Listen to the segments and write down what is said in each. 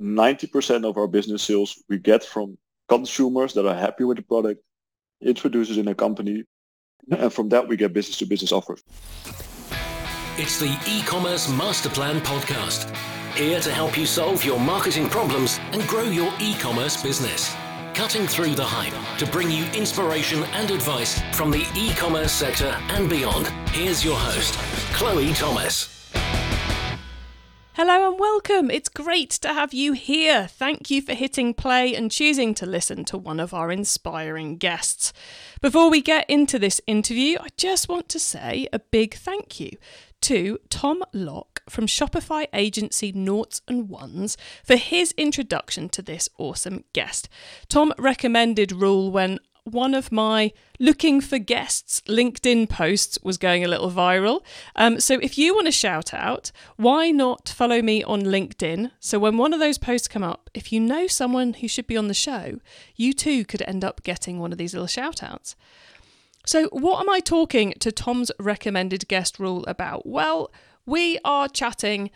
90% of our business sales we get from consumers that are happy with the product, introduce us in a company, and from that we get business to business offers. It's the e-commerce master plan podcast. Here to help you solve your marketing problems and grow your e-commerce business. Cutting through the hype to bring you inspiration and advice from the e-commerce sector and beyond. Here's your host, Chloe Thomas. Hello and welcome. It's great to have you here. Thank you for hitting play and choosing to listen to one of our inspiring guests. Before we get into this interview, I just want to say a big thank you to Tom Locke from Shopify agency Noughts and Ones for his introduction to this awesome guest. Tom recommended Roel when one of my looking for guests LinkedIn posts was going a little viral. Um, so if you want a shout out, why not follow me on LinkedIn? So when one of those posts come up, if you know someone who should be on the show, you too could end up getting one of these little shout outs. So, what am I talking to Tom's recommended guest Roel about? Well, we are chatting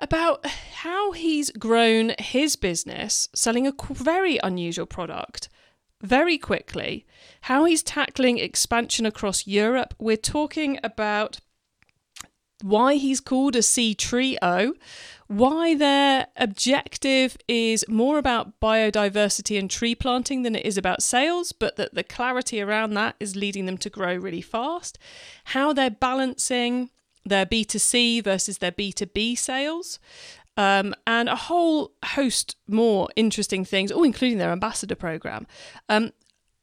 about how he's grown his business selling a very unusual product very quickly, how he's tackling expansion across Europe. We're talking about why he's called a C-Trio, why their objective is more about biodiversity and tree planting than it is about sales, but that the clarity around that is leading them to grow really fast, how they're balancing their B2C versus their B2B sales, um, and a whole host more interesting things, all including their ambassador program. Um,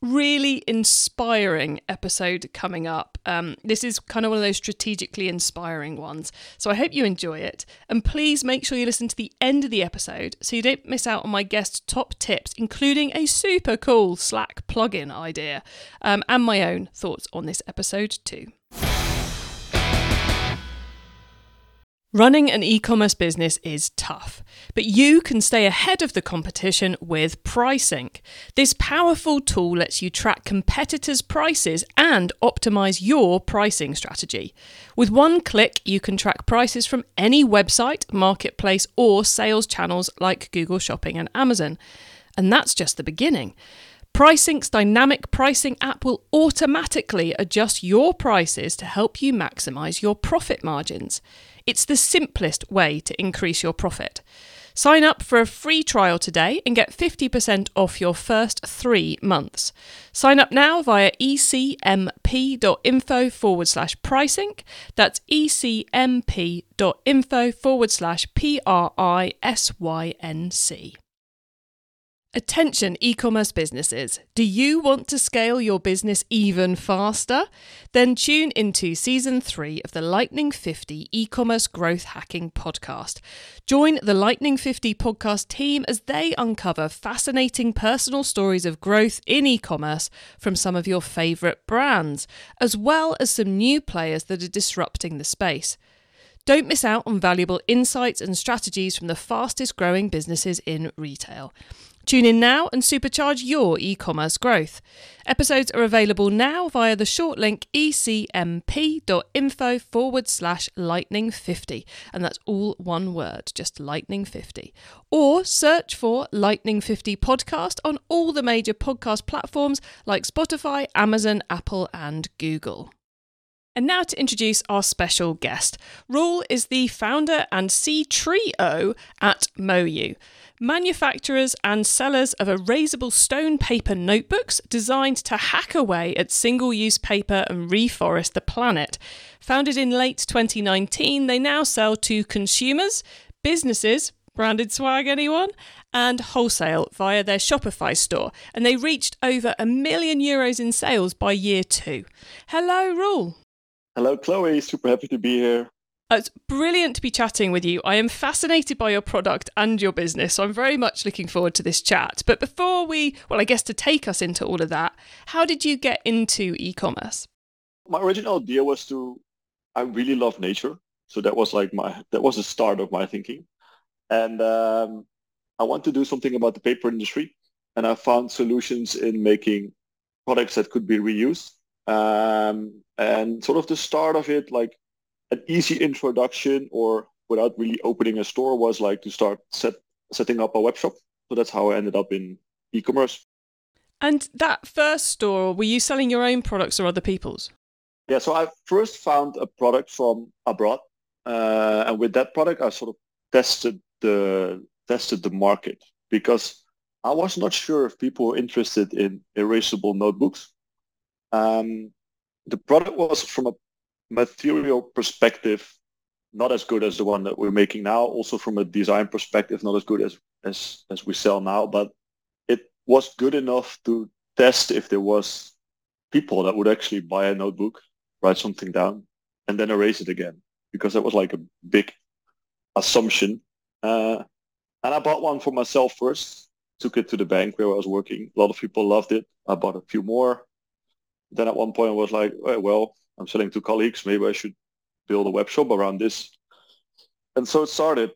really inspiring episode coming up. Um, this is kind of one of those strategically inspiring ones. So I hope you enjoy it. And please make sure you listen to the end of the episode so you don't miss out on my guest's top tips, including a super cool Slack plugin idea um, and my own thoughts on this episode too. Running an e commerce business is tough, but you can stay ahead of the competition with Prisync. This powerful tool lets you track competitors' prices and optimize your pricing strategy. With one click, you can track prices from any website, marketplace, or sales channels like Google Shopping and Amazon. And that's just the beginning. Prisync's dynamic pricing app will automatically adjust your prices to help you maximize your profit margins. It's the simplest way to increase your profit. Sign up for a free trial today and get 50% off your first three months. Sign up now via ecmp.info forward slash PriceInc. That's ecmp.info forward slash P R I S Y N C. Attention e commerce businesses. Do you want to scale your business even faster? Then tune into season three of the Lightning 50 e commerce growth hacking podcast. Join the Lightning 50 podcast team as they uncover fascinating personal stories of growth in e commerce from some of your favourite brands, as well as some new players that are disrupting the space. Don't miss out on valuable insights and strategies from the fastest growing businesses in retail. Tune in now and supercharge your e commerce growth. Episodes are available now via the short link ecmp.info forward slash lightning 50. And that's all one word, just lightning 50. Or search for Lightning 50 podcast on all the major podcast platforms like Spotify, Amazon, Apple, and Google. And now to introduce our special guest. Roel is the founder and C-Trio at MOYU manufacturers and sellers of erasable stone paper notebooks designed to hack away at single use paper and reforest the planet. Founded in late 2019, they now sell to consumers, businesses, branded swag anyone, and wholesale via their Shopify store. And they reached over a million euros in sales by year two. Hello, Roel. Hello, Chloe. Super happy to be here. It's brilliant to be chatting with you. I am fascinated by your product and your business, so I'm very much looking forward to this chat. But before we, well, I guess to take us into all of that, how did you get into e commerce? My original idea was to, I really love nature. So that was like my, that was the start of my thinking. And um, I want to do something about the paper industry. And I found solutions in making products that could be reused. Um, and sort of the start of it, like an easy introduction or without really opening a store was like to start set setting up a web shop. So that's how I ended up in e-commerce. And that first store, were you selling your own products or other people's? Yeah, so I first found a product from abroad, uh, and with that product, I sort of tested the tested the market because I was not sure if people were interested in erasable notebooks. Um, the product was from a material perspective not as good as the one that we're making now. Also from a design perspective, not as good as as as we sell now, but it was good enough to test if there was people that would actually buy a notebook, write something down, and then erase it again, because that was like a big assumption. Uh, and I bought one for myself first, took it to the bank where I was working. A lot of people loved it. I bought a few more. Then at one point I was like, oh, well, I'm selling to colleagues. Maybe I should build a web shop around this. And so it started.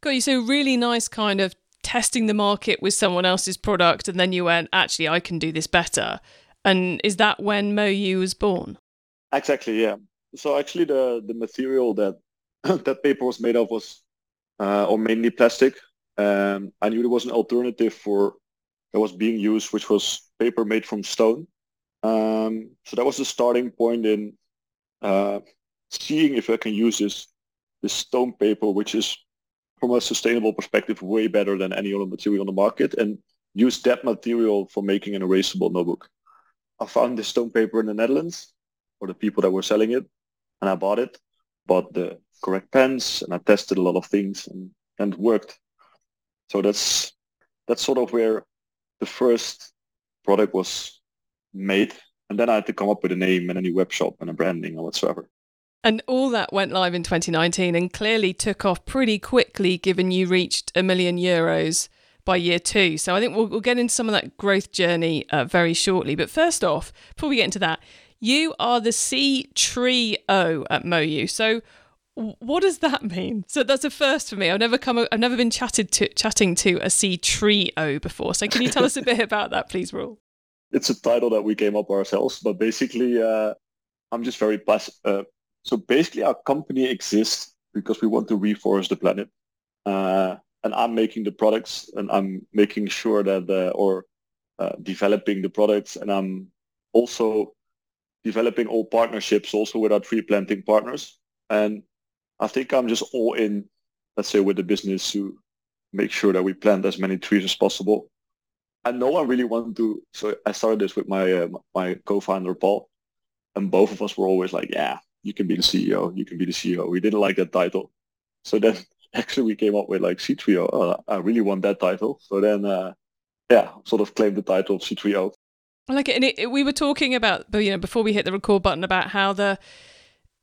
Got you. So really nice kind of testing the market with someone else's product, and then you went, actually, I can do this better. And is that when MOYU was born? Exactly. Yeah. So actually, the the material that that paper was made of was, uh, or mainly plastic. Um, I knew there was an alternative for that was being used, which was paper made from stone. Um, so that was the starting point in uh, seeing if I can use this this stone paper, which is from a sustainable perspective way better than any other material on the market, and use that material for making an erasable notebook. I found this stone paper in the Netherlands for the people that were selling it, and I bought it, bought the correct pens, and I tested a lot of things, and and it worked. So that's that's sort of where the first product was made, and then I had to come up with a name and a new web shop and a branding or whatsoever. And all that went live in 2019 and clearly took off pretty quickly given you reached a million euros by year two. So I think we'll, we'll get into some of that growth journey uh, very shortly. But first off, before we get into that, you are the C Tree O at MOYU. So what does that mean? So that's a first for me. I've never come. I've never been chatted to chatting to a C Tree O before. So can you tell us a bit about that, please, Roel? It's a title that we came up ourselves, but basically, uh, I'm just very pas- uh, so basically, our company exists because we want to reforest the planet. Uh, and I'm making the products and I'm making sure that, uh, or developing the products. And I'm also developing all partnerships also with our tree planting partners. And I think I'm just all in, let's say, with the business to make sure that we plant as many trees as possible. I no one really wanted to, so I started this with my uh, my co-founder Paul, and both of us were always like, yeah, you can be the CEO, you can be the CEO. We didn't like that title. So then actually we came up with like C3O. Oh, I really want that title. So then, uh, yeah, sort of claimed the title of C3O. I like it. And it, it, we were talking about, you know, before we hit the record button about how the,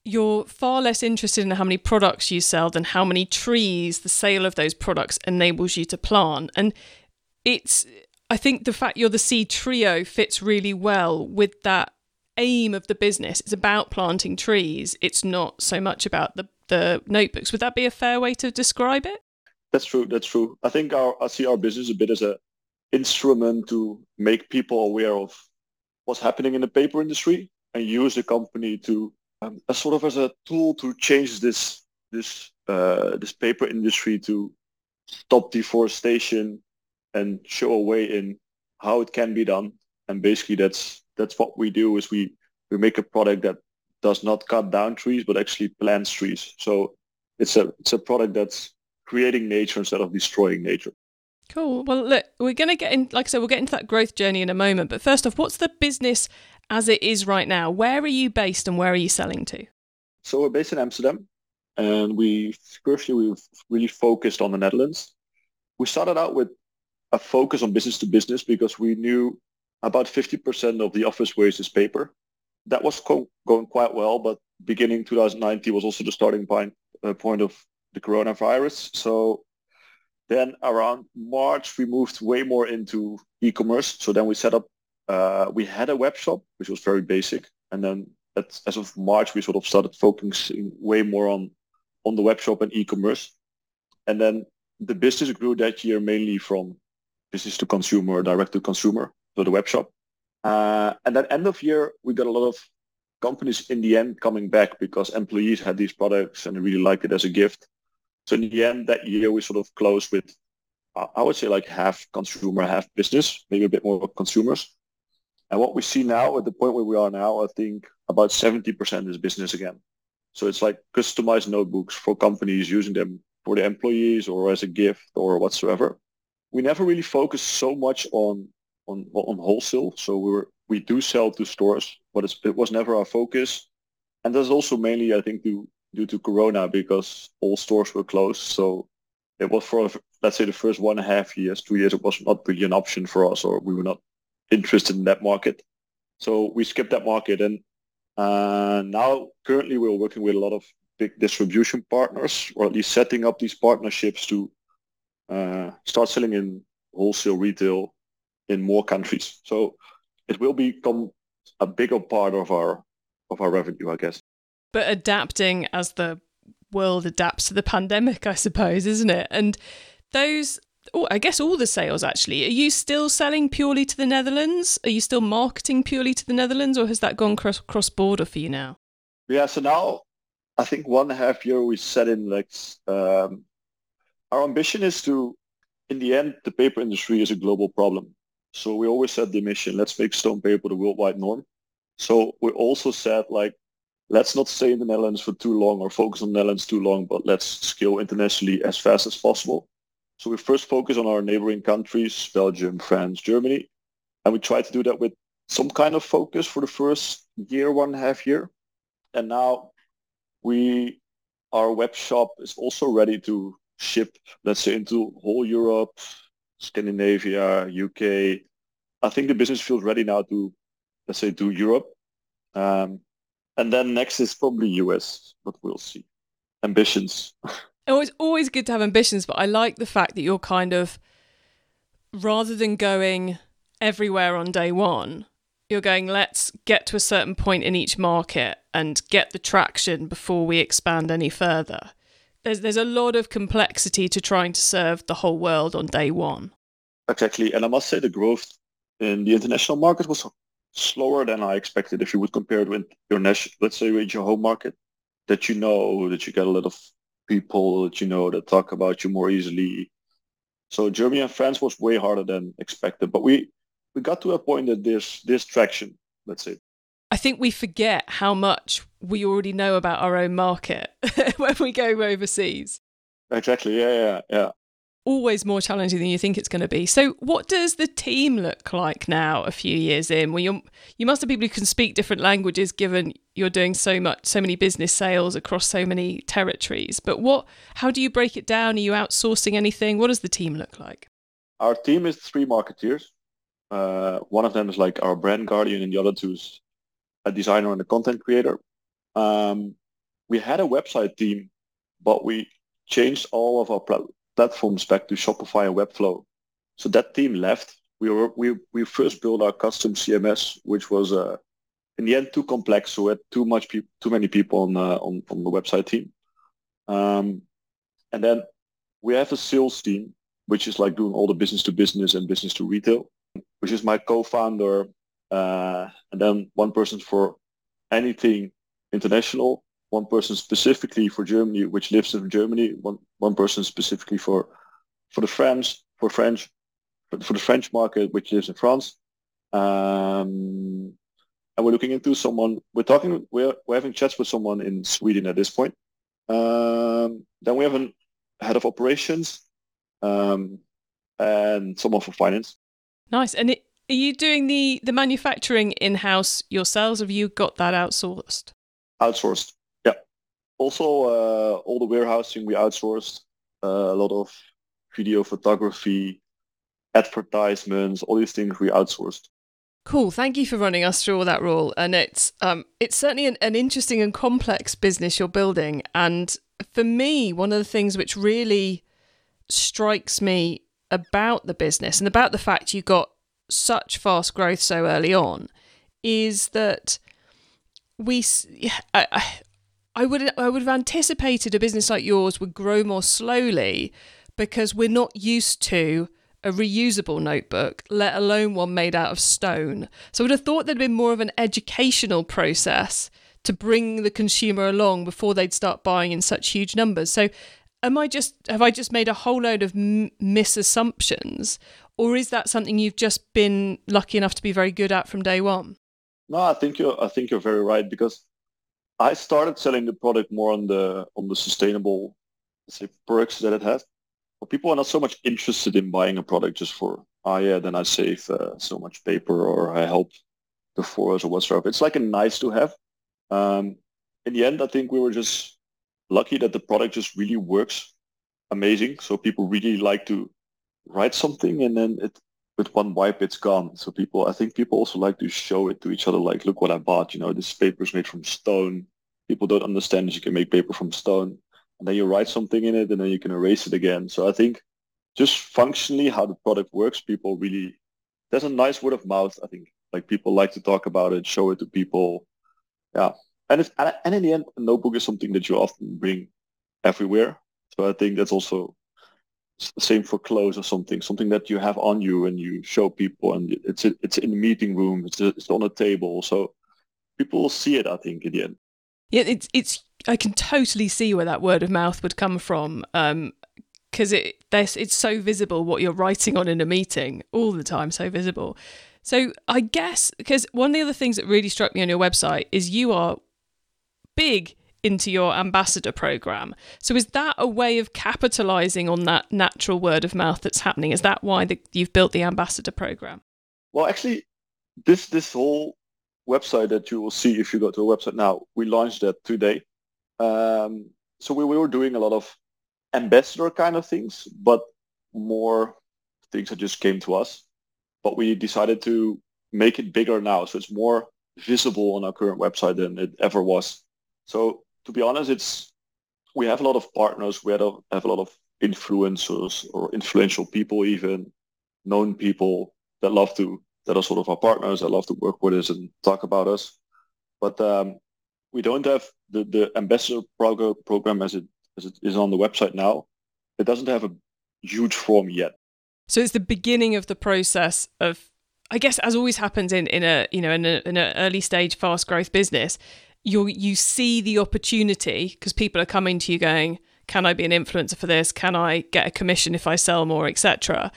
you're far less interested in how many products you sell than how many trees the sale of those products enables you to plant. And it's, I think the fact you're the C trio fits really well with that aim of the business It's about planting trees. It's not so much about the, the notebooks. Would that be a fair way to describe it? That's true. That's true. I think our, I see our business a bit as a instrument to make people aware of what's happening in the paper industry and use the company to um, as sort of as a tool to change this this uh, this paper industry to stop deforestation and show a way in how it can be done. And basically, that's that's what we do is we, we make a product that does not cut down trees, but actually plants trees. So it's a, it's a product that's creating nature instead of destroying nature. Cool. Well, look, we're going to get in, like I said, we'll get into that growth journey in a moment. But first off, what's the business as it is right now? Where are you based and where are you selling to? So we're based in Amsterdam and we firstly we've really focused on the Netherlands. We started out with a focus on business to business because we knew about 50% of the office waste is paper. That was co- going quite well, but beginning 2019 was also the starting point, uh, point of the coronavirus. So then around March, we moved way more into e-commerce. So then we set up, uh, we had a web shop, which was very basic. And then as of March, we sort of started focusing way more on, on the web shop and e-commerce. And then the business grew that year mainly from business to consumer, direct to consumer to the web shop. Uh, and then end of year, we got a lot of companies in the end coming back because employees had these products and they really liked it as a gift. So in the end, that year we sort of closed with I would say like half consumer, half business, maybe a bit more consumers. And what we see now at the point where we are now, I think about 70% is business again. So it's like customized notebooks for companies using them for the employees or as a gift or whatsoever. We never really focused so much on on on wholesale. So we were we do sell to stores, but it was never our focus. And that's also mainly, I think, due due to Corona because all stores were closed. So it was for let's say the first one and a half years, two years, it was not really an option for us, or we were not interested in that market. So we skipped that market, and uh, now currently we're working with a lot of big distribution partners, or at least setting up these partnerships to uh, start selling in wholesale retail in more countries. So it will become a bigger part of our of our revenue, I guess. But adapting as the world adapts to the pandemic, I suppose, isn't it? And those oh, I guess all the sales actually. Are you still selling purely to the Netherlands? Are you still marketing purely to the Netherlands, or has that gone cross cross border for you now? Yeah, so now I think one half year we set in like um, our ambition is to, in the end, the paper industry is a global problem. So we always set the mission, let's make stone paper the worldwide norm. So we also said like, let's not stay in the Netherlands for too long or focus on the Netherlands too long, but let's scale internationally as fast as possible. So we first focus on our neighboring countries, Belgium, France, Germany, and we try to do that with some kind of focus for the first year, one and a half year. And now we, our web shop is also ready to ship, let's say, into whole Europe, Scandinavia, UK. I think the business feels ready now to, let's say, do Europe. Um, and then next is probably US, but we'll see. Ambitions. Oh, it's always good to have ambitions, but I like the fact that you're kind of rather than going everywhere on day one, you're going, let's get to a certain point in each market and get the traction before we expand any further. There's there's a lot of complexity to trying to serve the whole world on day one. Exactly. And I must say the growth in the international market was slower than I expected if you would compare it with your national let's say with your home market that you know that you get a lot of people that you know that talk about you more easily. So Germany and France was way harder than expected, but we we got to a point that there's this traction. Let's say. I think we forget how much we already know about our own market when we go overseas. Exactly. Yeah. Yeah. Yeah always more challenging than you think it's going to be. So, what does the team look like now, a few years in? Well, you you must have people who can speak different languages, given you're doing so much, so many business sales across so many territories. But what? How do you break it down? Are you outsourcing anything? What does the team look like? Our team is three marketeers. Uh, one of them is like our brand guardian, and the other two is a designer and a content creator. Um, we had a website team, but we changed all of our platforms back to Shopify and Webflow. So that team left. We were we we first built our custom CMS, which was uh, in the end too complex. So we had too much too many people on uh, on on the website team. Um, and then we have a sales team, which is like doing all the business to business and business to retail, which is my co-founder, uh, and then one person for anything international, one person specifically for Germany, which lives in Germany, one one person specifically for for the French for French for, for the French market, which lives in France. Um, and we're looking into someone. We're talking. We're we're having chats with someone in Sweden at this point. Um, then we have a head of operations um, and someone for finance. Nice. And it, are you doing the the manufacturing in house yourselves? Have you got that outsourced? Outsourced. Yeah. Also, uh, all the warehousing we outsourced. Uh, a lot of video photography, advertisements, all these things we outsourced. Cool. Thank you for running us through all that Roel. And it's um, it's certainly an, an interesting and complex business you're building. And for me, one of the things which really strikes me about the business and about the fact you got such fast growth so early on is that we I, I would I would have anticipated a business like yours would grow more slowly because we're not used to a reusable notebook, let alone one made out of stone. So I would have thought there'd been more of an educational process to bring the consumer along before they'd start buying in such huge numbers. So am I just have I just made a whole load of m- misassumptions, or is that something you've just been lucky enough to be very good at from day one? No, I think you're I think you're very right because I started selling the product more on the on the sustainable say perks that it has. But people are not so much interested in buying a product just for oh yeah, then I save uh, so much paper or I help the forest or whatsoever. It's like a nice to have. Um, in the end, I think we were just lucky that the product just really works amazing. So people really like to write something and then it with one wipe it's gone. So people, I think people also like to show it to each other, like, look what I bought. You know, this paper is made from stone. People don't understand that you can make paper from stone, and then you write something in it, and then you can erase it again. So I think just functionally how the product works, people really there's a nice word of mouth. I think like people like to talk about it, show it to people. Yeah, and it's, and in the end, a notebook is something that you often bring everywhere. So I think that's also same for clothes or something, something that you have on you and you show people, and it's it's in the meeting room, it's it's on a table, so people will see it. I think in the end. Yeah, it's it's. I can totally see where that word of mouth would come from. Um, because it there's it's so visible what you're writing on in a meeting all the time, so visible. So I guess because one of the other things that really struck me on your website is you are big into your ambassador program. So is that a way of capitalizing on that natural word of mouth that's happening? Is that why the, you've built the ambassador program? Well, actually, this this whole website that you will see if you go to a website now, we launched that today. Um, so we, we were doing a lot of ambassador kind of things, but more things that just came to us. But we decided to make it bigger now, so it's more visible on our current website than it ever was. So to be honest, it's we have a lot of partners. We have a, have a lot of influencers or influential people, even known people that love to that are sort of our partners that love to work with us and talk about us. But um, we don't have the, the ambassador prog- program as it as it is on the website now. It doesn't have a huge form yet. So it's the beginning of the process of, I guess, as always happens in in a you know in a in an early stage fast growth business you you see the opportunity because people are coming to you going, "Can I be an influencer for this? Can I get a commission if I sell more, etc."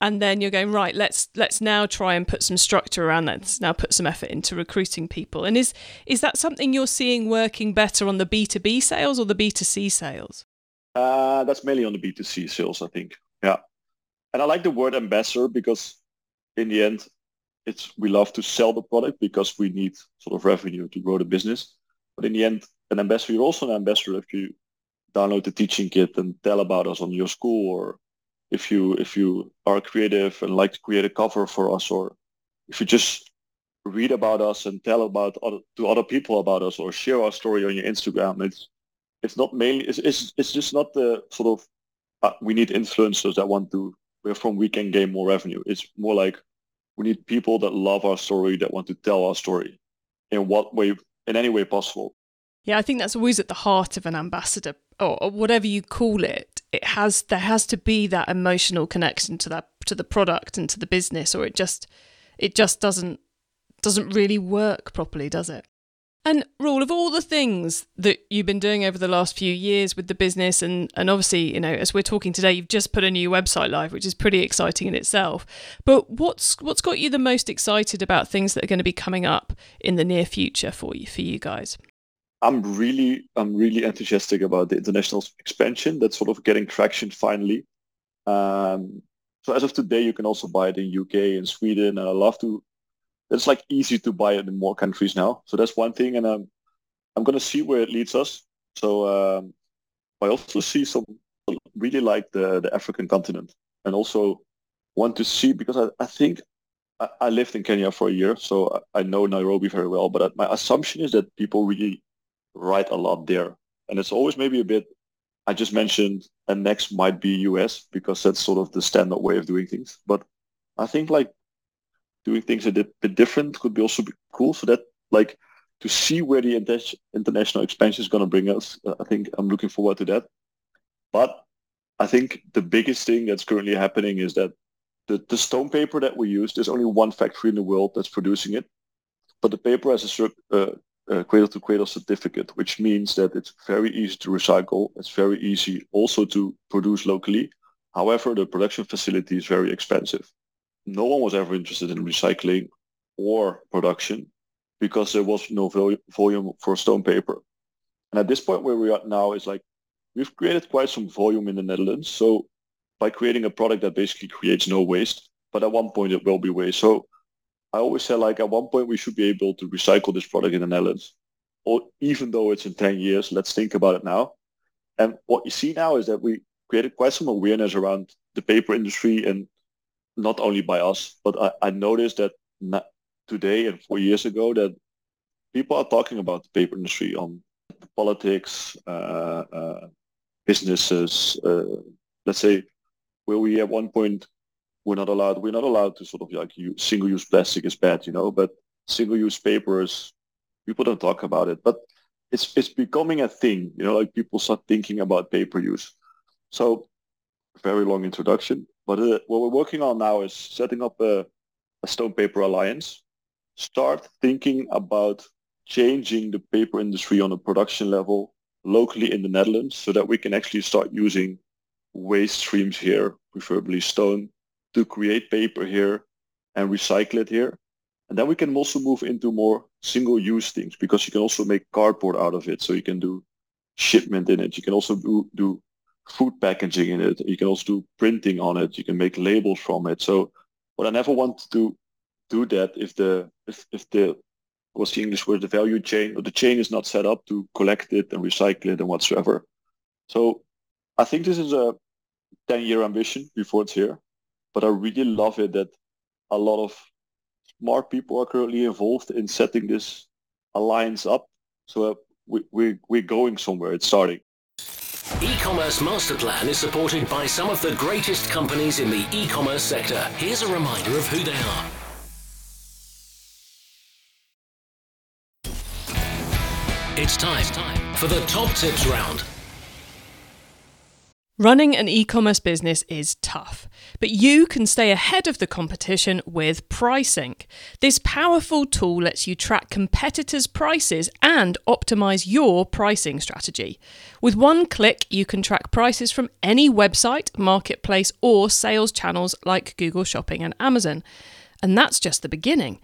And then you're going right. Let's let's now try and put some structure around that. Let's now put some effort into recruiting people. And is is that something you're seeing working better on the B two B sales or the B two C sales? Uh, that's mainly on the B two C sales, I think. Yeah, and I like the word ambassador because in the end, it's we love to sell the product because we need sort of revenue to grow the business. But in the end, an ambassador, you're also an ambassador if you download the teaching kit and tell about us on your school, or if you if you are creative and like to create a cover for us, or if you just read about us and tell about other, to other people about us, or share our story on your Instagram. It's it's not mainly it's it's, it's just not the sort of uh, we need influencers that want to we're from we can gain more revenue. It's more like we need people that love our story, that want to tell our story in what way, in any way possible. Yeah, I think that's always at the heart of an ambassador or, whatever you call it. It has there has to be that emotional connection to that to the product and to the business, or it just it just doesn't doesn't really work properly, does it? And Roel, of all the things that you've been doing over the last few years with the business, and and obviously, you know, as we're talking today, you've just put a new website live, which is pretty exciting in itself. But what's what's got you the most excited about things that are going to be coming up in the near future for you for you guys? I'm really I'm really enthusiastic about the international expansion. That's sort of getting traction finally. Um, so as of today, you can also buy it in UK and Sweden, and I love to it's like easy to buy it in more countries now. So that's one thing, and um, I'm gonna see where it leads us. So um, I also see some really like the the African continent, and also want to see because I, I think I, I lived in Kenya for a year, so I, I know Nairobi very well. But my assumption is that people really write a lot there, and it's always maybe a bit. I just mentioned, and next might be US because that's sort of the standard way of doing things. But I think like doing things a bit different could be also be cool. So that like to see where the international expansion is going to bring us, uh, I think I'm looking forward to that. But I think the biggest thing that's currently happening is that the, the stone paper that we use, there's only one factory in the world that's producing it. But the paper has a, uh, uh, cradle to cradle certificate, which means that it's very easy to recycle. It's very easy also to produce locally. However, the production facility is very expensive. No one was ever interested in recycling or production because there was no volume for stone paper. And at this point where we are now is like, we've created quite some volume in the Netherlands. So by creating a product that basically creates no waste, but at one point it will be waste. So I always say like at one point we should be able to recycle this product in the Netherlands. Or even though it's in 10 years, let's think about it now. And what you see now is that we created quite some awareness around the paper industry and not only by us, but I, I noticed that today and four years ago that people are talking about the paper industry on politics, uh, uh, businesses, uh, let's say where we at one point we're not allowed we're not allowed to sort of like use, single-use plastic is bad, you know, but single-use papers people don't talk about it, but it's it's becoming a thing, you know, like people start thinking about paper use. So very long introduction, but uh, what we're working on now is setting up a, a stone paper alliance. Start thinking about changing the paper industry on a production level locally in the Netherlands so that we can actually start using waste streams here, preferably stone, to create paper here and recycle it here. And then we can also move into more single-use things because you can also make cardboard out of it. So you can do shipment in it. You can also do, do food packaging in it. You can also do printing on it. You can make labels from it. So what I never want to do do that if the if, if the what's the English word the value chain or the chain is not set up to collect it and recycle it and whatsoever. So I think this is a 10 year ambition before it's here. But I really love it that a lot of smart people are currently involved in setting this alliance up. So we, we, we're going somewhere. It's starting. E-commerce master plan is supported by some of the greatest companies in the e-commerce sector. Here's a reminder of who they are. It's time for the top tips round. Running an e commerce business is tough, but you can stay ahead of the competition with Prisync. This powerful tool lets you track competitors' prices and optimize your pricing strategy. With one click, you can track prices from any website, marketplace, or sales channels like Google Shopping and Amazon. And that's just the beginning.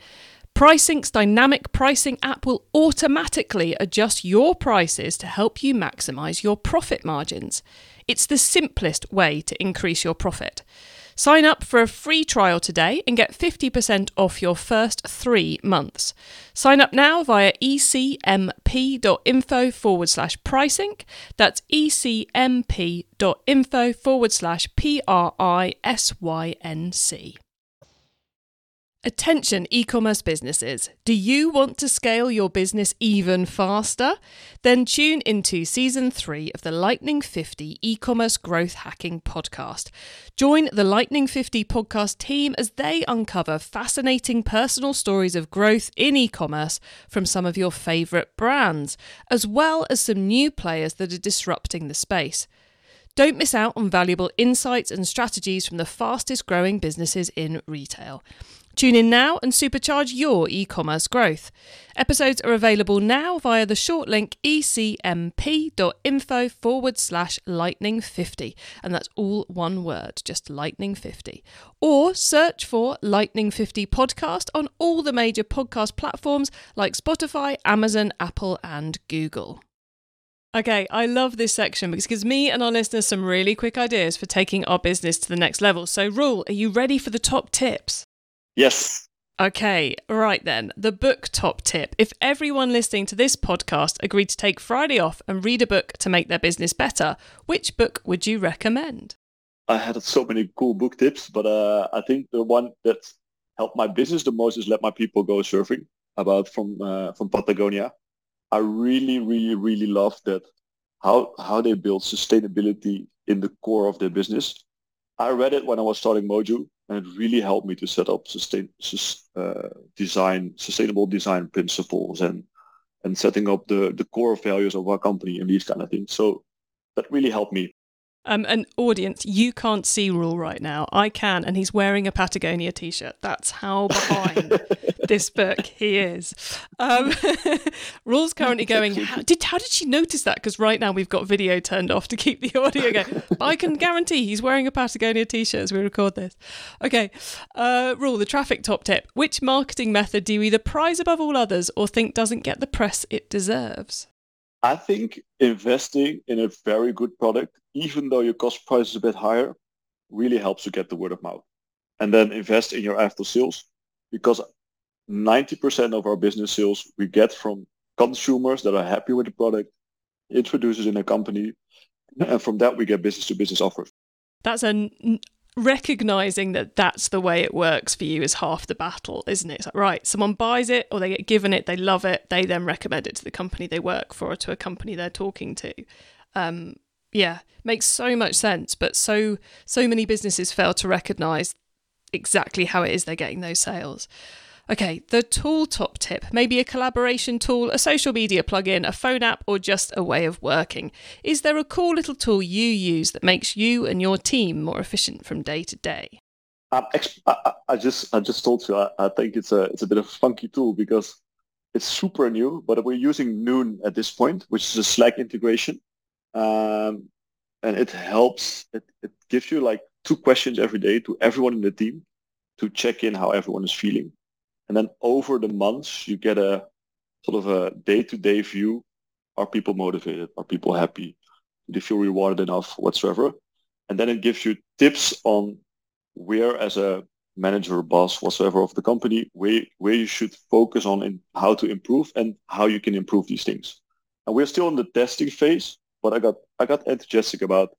Prisync's dynamic pricing app will automatically adjust your prices to help you maximize your profit margins. It's the simplest way to increase your profit. Sign up for a free trial today and get 50% off your first three months. Sign up now via ecmp.info forward slash Prisync. That's ecmp.info forward slash P R I S Y N C. Attention e commerce businesses. Do you want to scale your business even faster? Then tune into season three of the Lightning 50 e commerce growth hacking podcast. Join the Lightning 50 podcast team as they uncover fascinating personal stories of growth in e commerce from some of your favourite brands, as well as some new players that are disrupting the space. Don't miss out on valuable insights and strategies from the fastest growing businesses in retail. Tune in now and supercharge your e commerce growth. Episodes are available now via the short link ecmp.info forward slash lightning 50. And that's all one word, just lightning 50. Or search for Lightning 50 podcast on all the major podcast platforms like Spotify, Amazon, Apple, and Google. Okay, I love this section because it gives me and our listeners some really quick ideas for taking our business to the next level. So, Roel, are you ready for the top tips? Yes. Okay, right then. The book top tip. If everyone listening to this podcast agreed to take Friday off and read a book to make their business better, which book would you recommend? I had so many cool book tips, but uh, I think the one that helped my business the most is Let My People Go Surfing about from uh, from Patagonia. I really, really, really love that how how they build sustainability in the core of their business. I read it when I was starting MOYU, and it really helped me to set up sustain, uh, design, sustainable design principles and and setting up the, the core values of our company and these kind of things. So that really helped me. Um, an audience, you can't see Roel right now. I can, and he's wearing a Patagonia t-shirt. That's how behind this book he is. Um, Roel's currently going. How did how did she notice that? Because right now we've got video turned off to keep the audio going. But I can guarantee he's wearing a Patagonia t-shirt as we record this. Okay, uh, Roel, the traffic top tip: Which marketing method do you either prize above all others or think doesn't get the press it deserves? I think investing in a very good product, even though your cost price is a bit higher, really helps you get the word of mouth. And then invest in your after sales because 90% of our business sales we get from consumers that are happy with the product, introducers in a company, and from that we get business to business offers. That's a recognizing that that's the way it works for you is half the battle, isn't it? Like, right, someone buys it or they get given it, they love it, they then recommend it to the company they work for or to a company they're talking to. Um, yeah, makes so much sense, but so so many businesses fail to recognize exactly how it is they're getting those sales. Okay, the tool top tip maybe a collaboration tool, a social media plugin, a phone app, or just a way of working. Is there a cool little tool you use that makes you and your team more efficient from day to day? Um, I, I, just I just told you I, I, think it's a it's a bit of a funky tool because it's super new, but we're using Noon at this point, which is a Slack integration, um, and it helps. It, it gives you like two questions every day to everyone in the team to check in how everyone is feeling and then over the months, you get a sort of a day-to-day view. Are people motivated? Are people happy? Do they feel rewarded enough whatsoever? And then it gives you tips on where as a manager, boss, whatsoever of the company, where, where you should focus on and how to improve and how you can improve these things. And we're still in the testing phase, but I got I got enthusiastic about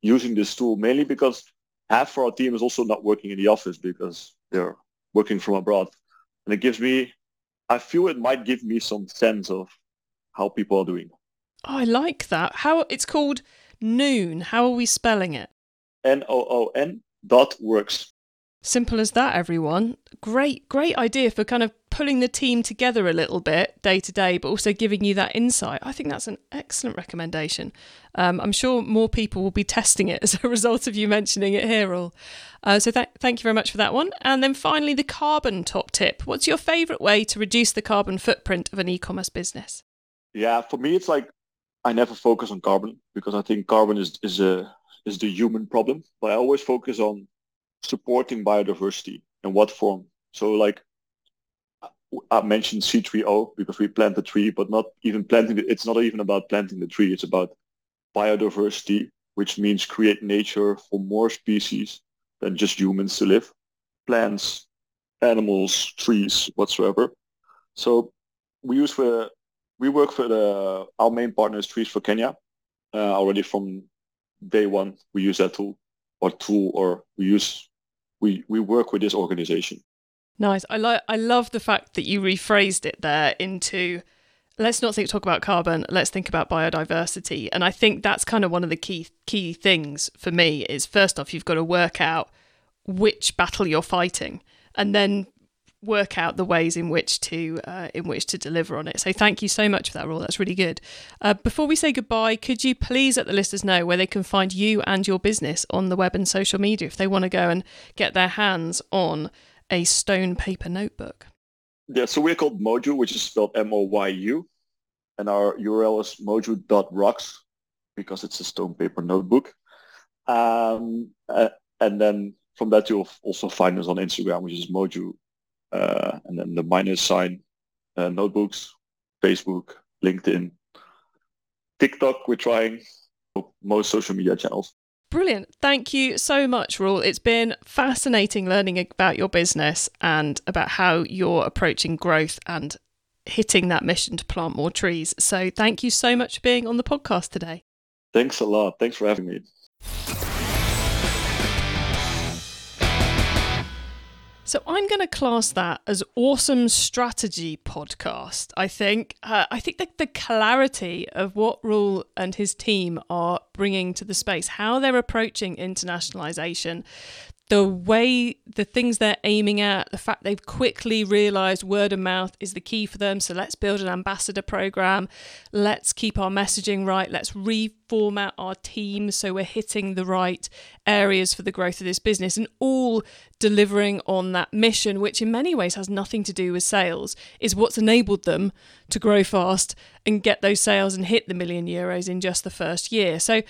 using this tool mainly because half of our team is also not working in the office because they're working from abroad. And it gives me i feel it might give me some sense of how people are doing. Oh, i like that. How it's called noon. How are we spelling it? N-o-o-n dot works Simple as that, everyone. Great, great idea for kind of pulling the team together a little bit day to day, but also giving you that insight. I think that's an excellent recommendation. Um, I'm sure more people will be testing it as a result of you mentioning it here, all. Uh, so th- thank you very much for that one. And then finally, the carbon top tip. What's your favourite way to reduce the carbon footprint of an e-commerce business? Yeah, for me, it's like I never focus on carbon because I think carbon is is a is the human problem. But I always focus on supporting biodiversity in what form? So like I mentioned C3O because we plant the tree, but not even planting it. It's not even about planting the tree. It's about biodiversity, which means create nature for more species than just humans to live, plants, animals, trees, whatsoever. So we use for we work for the our main partner is Trees for Kenya. Uh, already from day one, we use that tool or tool, or we use we we work with this organization. Nice. I like. I love the fact that you rephrased it there into let's not think talk about carbon. Let's think about biodiversity. And I think that's kind of one of the key key things for me is first off you've got to work out which battle you're fighting, and then work out the ways in which to uh, in which to deliver on it. So thank you so much for that, Roel. That's really good. Uh, before we say goodbye, could you please let the listeners know where they can find you and your business on the web and social media if they want to go and get their hands on a stone paper notebook? Yeah, so we're called MOYU, which is spelled M-O-Y-U, and our URL is moyu.rocks because it's a stone paper notebook. Um, uh, and then from that you'll also find us on Instagram, which is MOYU uh, and then the minus sign, uh, notebooks, Facebook, LinkedIn, TikTok. We're trying most social media channels. Brilliant. Thank you so much, Roel. It's been fascinating learning about your business and about how you're approaching growth and hitting that mission to plant more trees. So, thank you so much for being on the podcast today. Thanks a lot. Thanks for having me. So I'm going to class that as awesome strategy podcast. I think. Uh, I think that the clarity of what Roel and his team are bringing to the space, how they're approaching internationalization, the way the things they're aiming at, the fact they've quickly realized word of mouth is the key for them. So let's build an ambassador program. Let's keep our messaging right. Let's reformat our team so we're hitting the right areas for the growth of this business and all delivering on that mission, which in many ways has nothing to do with sales, is what's enabled them to grow fast and get those sales and hit the million euros in just the first year. So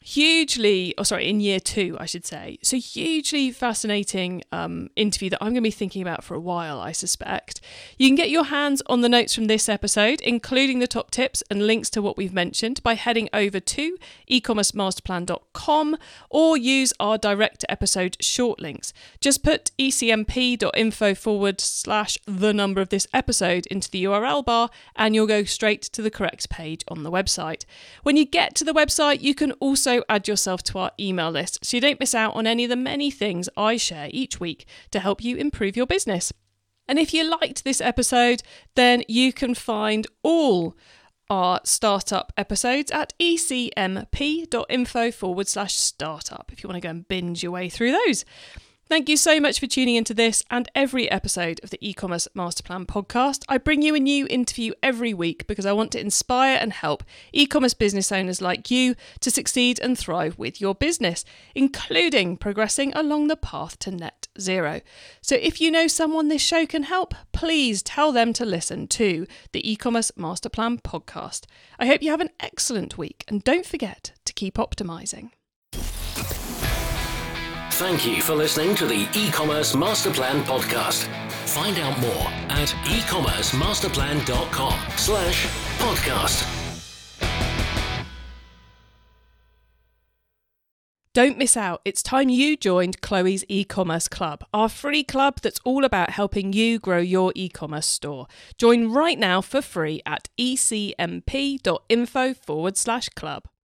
hugely, or oh, sorry, in year two, I should say. So, hugely fascinating um, interview that I'm going to be thinking about for a while, I suspect. You can get your hands on the notes from this episode, including the top tips and links to what we've mentioned, by heading over to ecommercemasterplan.com or use our direct episode short links. Just put ecmp.info forward slash the number of this episode into the URL bar and you'll go straight to the correct page on the website. When you get to the website, you can also add yourself to our email list so you don't miss out on any of the many things I share each week to help you improve your business. And if you liked this episode, then you can find all our startup episodes at ecmp.info forward slash startup if you want to go and binge your way through those. Thank you so much for tuning into this and every episode of the e-commerce masterplan podcast. I bring you a new interview every week because I want to inspire and help e-commerce business owners like you to succeed and thrive with your business, including progressing along the path to net zero. So if you know someone this show can help, please tell them to listen to the e-commerce masterplan podcast. I hope you have an excellent week and don't forget to keep optimizing. Thank you for listening to the e-commerce masterplan podcast. Find out more at ecommercemasterplan.com slash podcast. Don't miss out. It's time you joined Chloe's e-commerce club, our free club that's all about helping you grow your e-commerce store. Join right now for free at ecmp.info forward slash club.